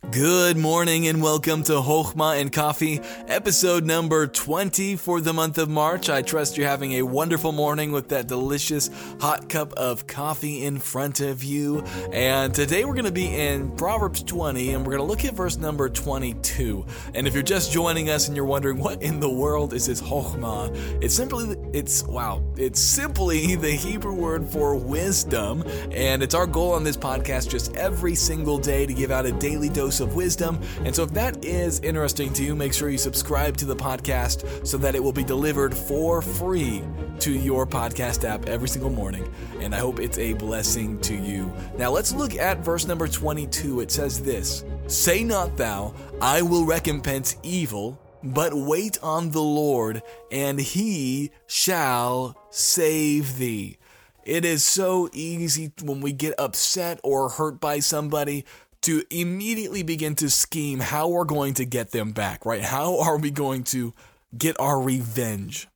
Good morning and welcome to Hochma and Coffee, episode number 20 for the month of March. I trust you're having a wonderful morning with that delicious hot cup of coffee in front of you. And today we're going to be in Proverbs 20 and we're going to look at verse number 22. And if you're just joining us and you're wondering what in the world is this Hochma, it's simply, it's, wow, it's simply the Hebrew word for wisdom. And it's our goal on this podcast just every single day to give out a daily dose dose of wisdom. And so, if that is interesting to you, make sure you subscribe to the podcast so that it will be delivered for free to your podcast app every single morning. And I hope it's a blessing to you. Now, let's look at verse number 22. It says this Say not thou, I will recompense evil. But wait on the Lord, and he shall save thee. It is so easy when we get upset or hurt by somebody to immediately begin to scheme how we're going to get them back, right? How are we going to get our revenge?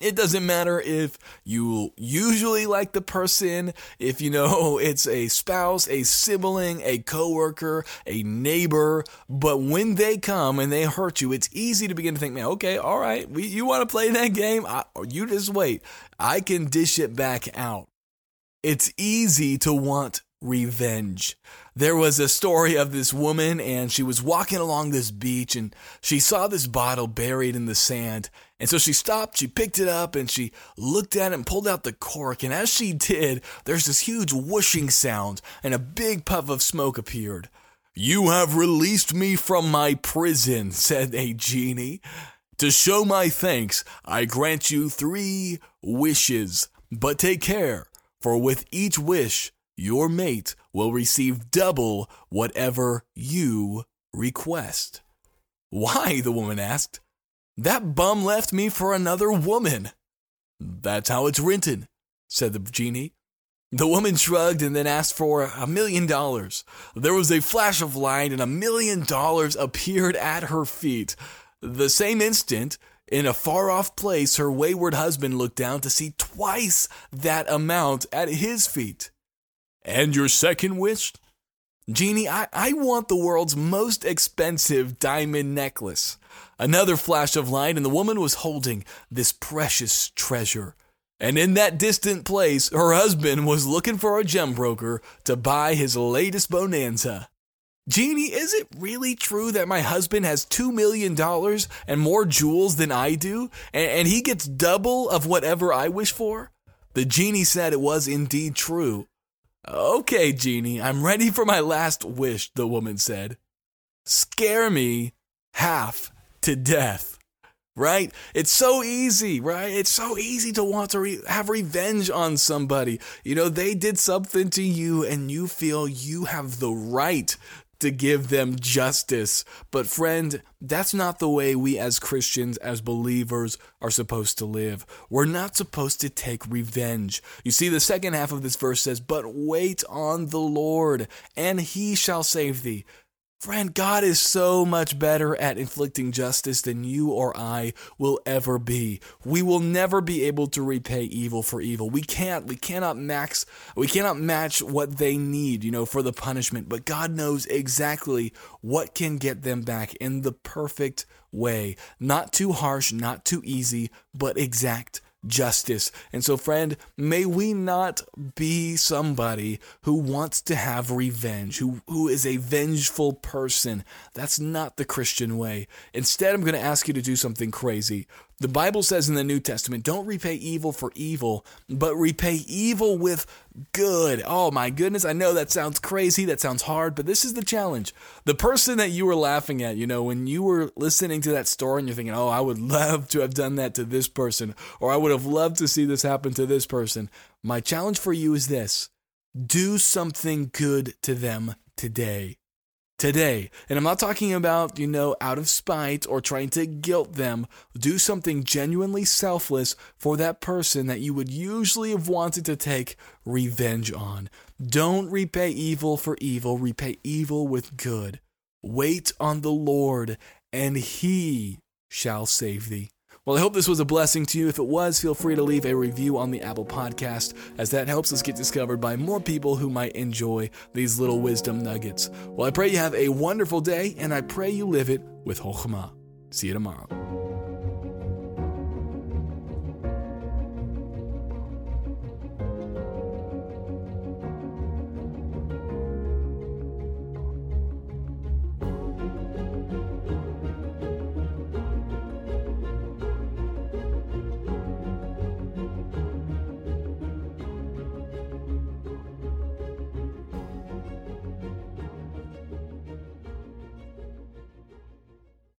It doesn't matter if you usually like the person, if you know it's a spouse, a sibling, a coworker, a neighbor, but when they come and they hurt you, it's easy to begin to think, man, okay, all right, we, you want to play that game? I, you just wait. I can dish it back out. It's easy to want revenge. There was a story of this woman, and she was walking along this beach, and she saw this bottle buried in the sand. And so she stopped, she picked it up, and she looked at it and pulled out the cork. And as she did, there's this huge whooshing sound, and a big puff of smoke appeared. You have released me from my prison, said a genie. To show my thanks, I grant you three wishes. But take care, for with each wish, your mate will receive double whatever you request. Why? the woman asked. That bum left me for another woman. That's how it's written, said the genie. The woman shrugged and then asked for a million dollars. There was a flash of light and a million dollars appeared at her feet. The same instant, in a far off place, her wayward husband looked down to see twice that amount at his feet. And your second wish? Genie, I, I want the world's most expensive diamond necklace. Another flash of light, and the woman was holding this precious treasure. And in that distant place, her husband was looking for a gem broker to buy his latest bonanza. Genie, is it really true that my husband has $2 million and more jewels than I do, and, and he gets double of whatever I wish for? The genie said it was indeed true, Okay, Genie, I'm ready for my last wish, the woman said. Scare me half to death. Right? It's so easy, right? It's so easy to want to re- have revenge on somebody. You know, they did something to you and you feel you have the right to give them justice. But, friend, that's not the way we as Christians, as believers, are supposed to live. We're not supposed to take revenge. You see, the second half of this verse says, But wait on the Lord, and he shall save thee. Friend, God is so much better at inflicting justice than you or I will ever be. We will never be able to repay evil for evil. We can't. We cannot max we cannot match what they need, you know, for the punishment, but God knows exactly what can get them back in the perfect way. Not too harsh, not too easy, but exact justice. And so, friend, may we not be somebody who wants to have revenge, who, who is a vengeful person. That's not the Christian way. Instead, I'm going to ask you to do something crazy. The Bible says in the New Testament, don't repay evil for evil, but repay evil with good. Oh my goodness, I know that sounds crazy, that sounds hard, but this is the challenge. The person that you were laughing at, you know, when you were listening to that story and you're thinking, oh, I would love to have done that to this person, or I would have loved to see this happen to this person. My challenge for you is this do something good to them today today. And I'm not talking about, you know, out of spite or trying to guilt them. Do something genuinely selfless for that person that you would usually have wanted to take revenge on. Don't repay evil for evil, repay evil with good. Wait on the Lord, and he shall save thee. Well, I hope this was a blessing to you. If it was, feel free to leave a review on the Apple Podcast, as that helps us get discovered by more people who might enjoy these little wisdom nuggets. Well, I pray you have a wonderful day, and I pray you live it with Chokhmah. See you tomorrow.